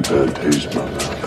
Bad taste my mouth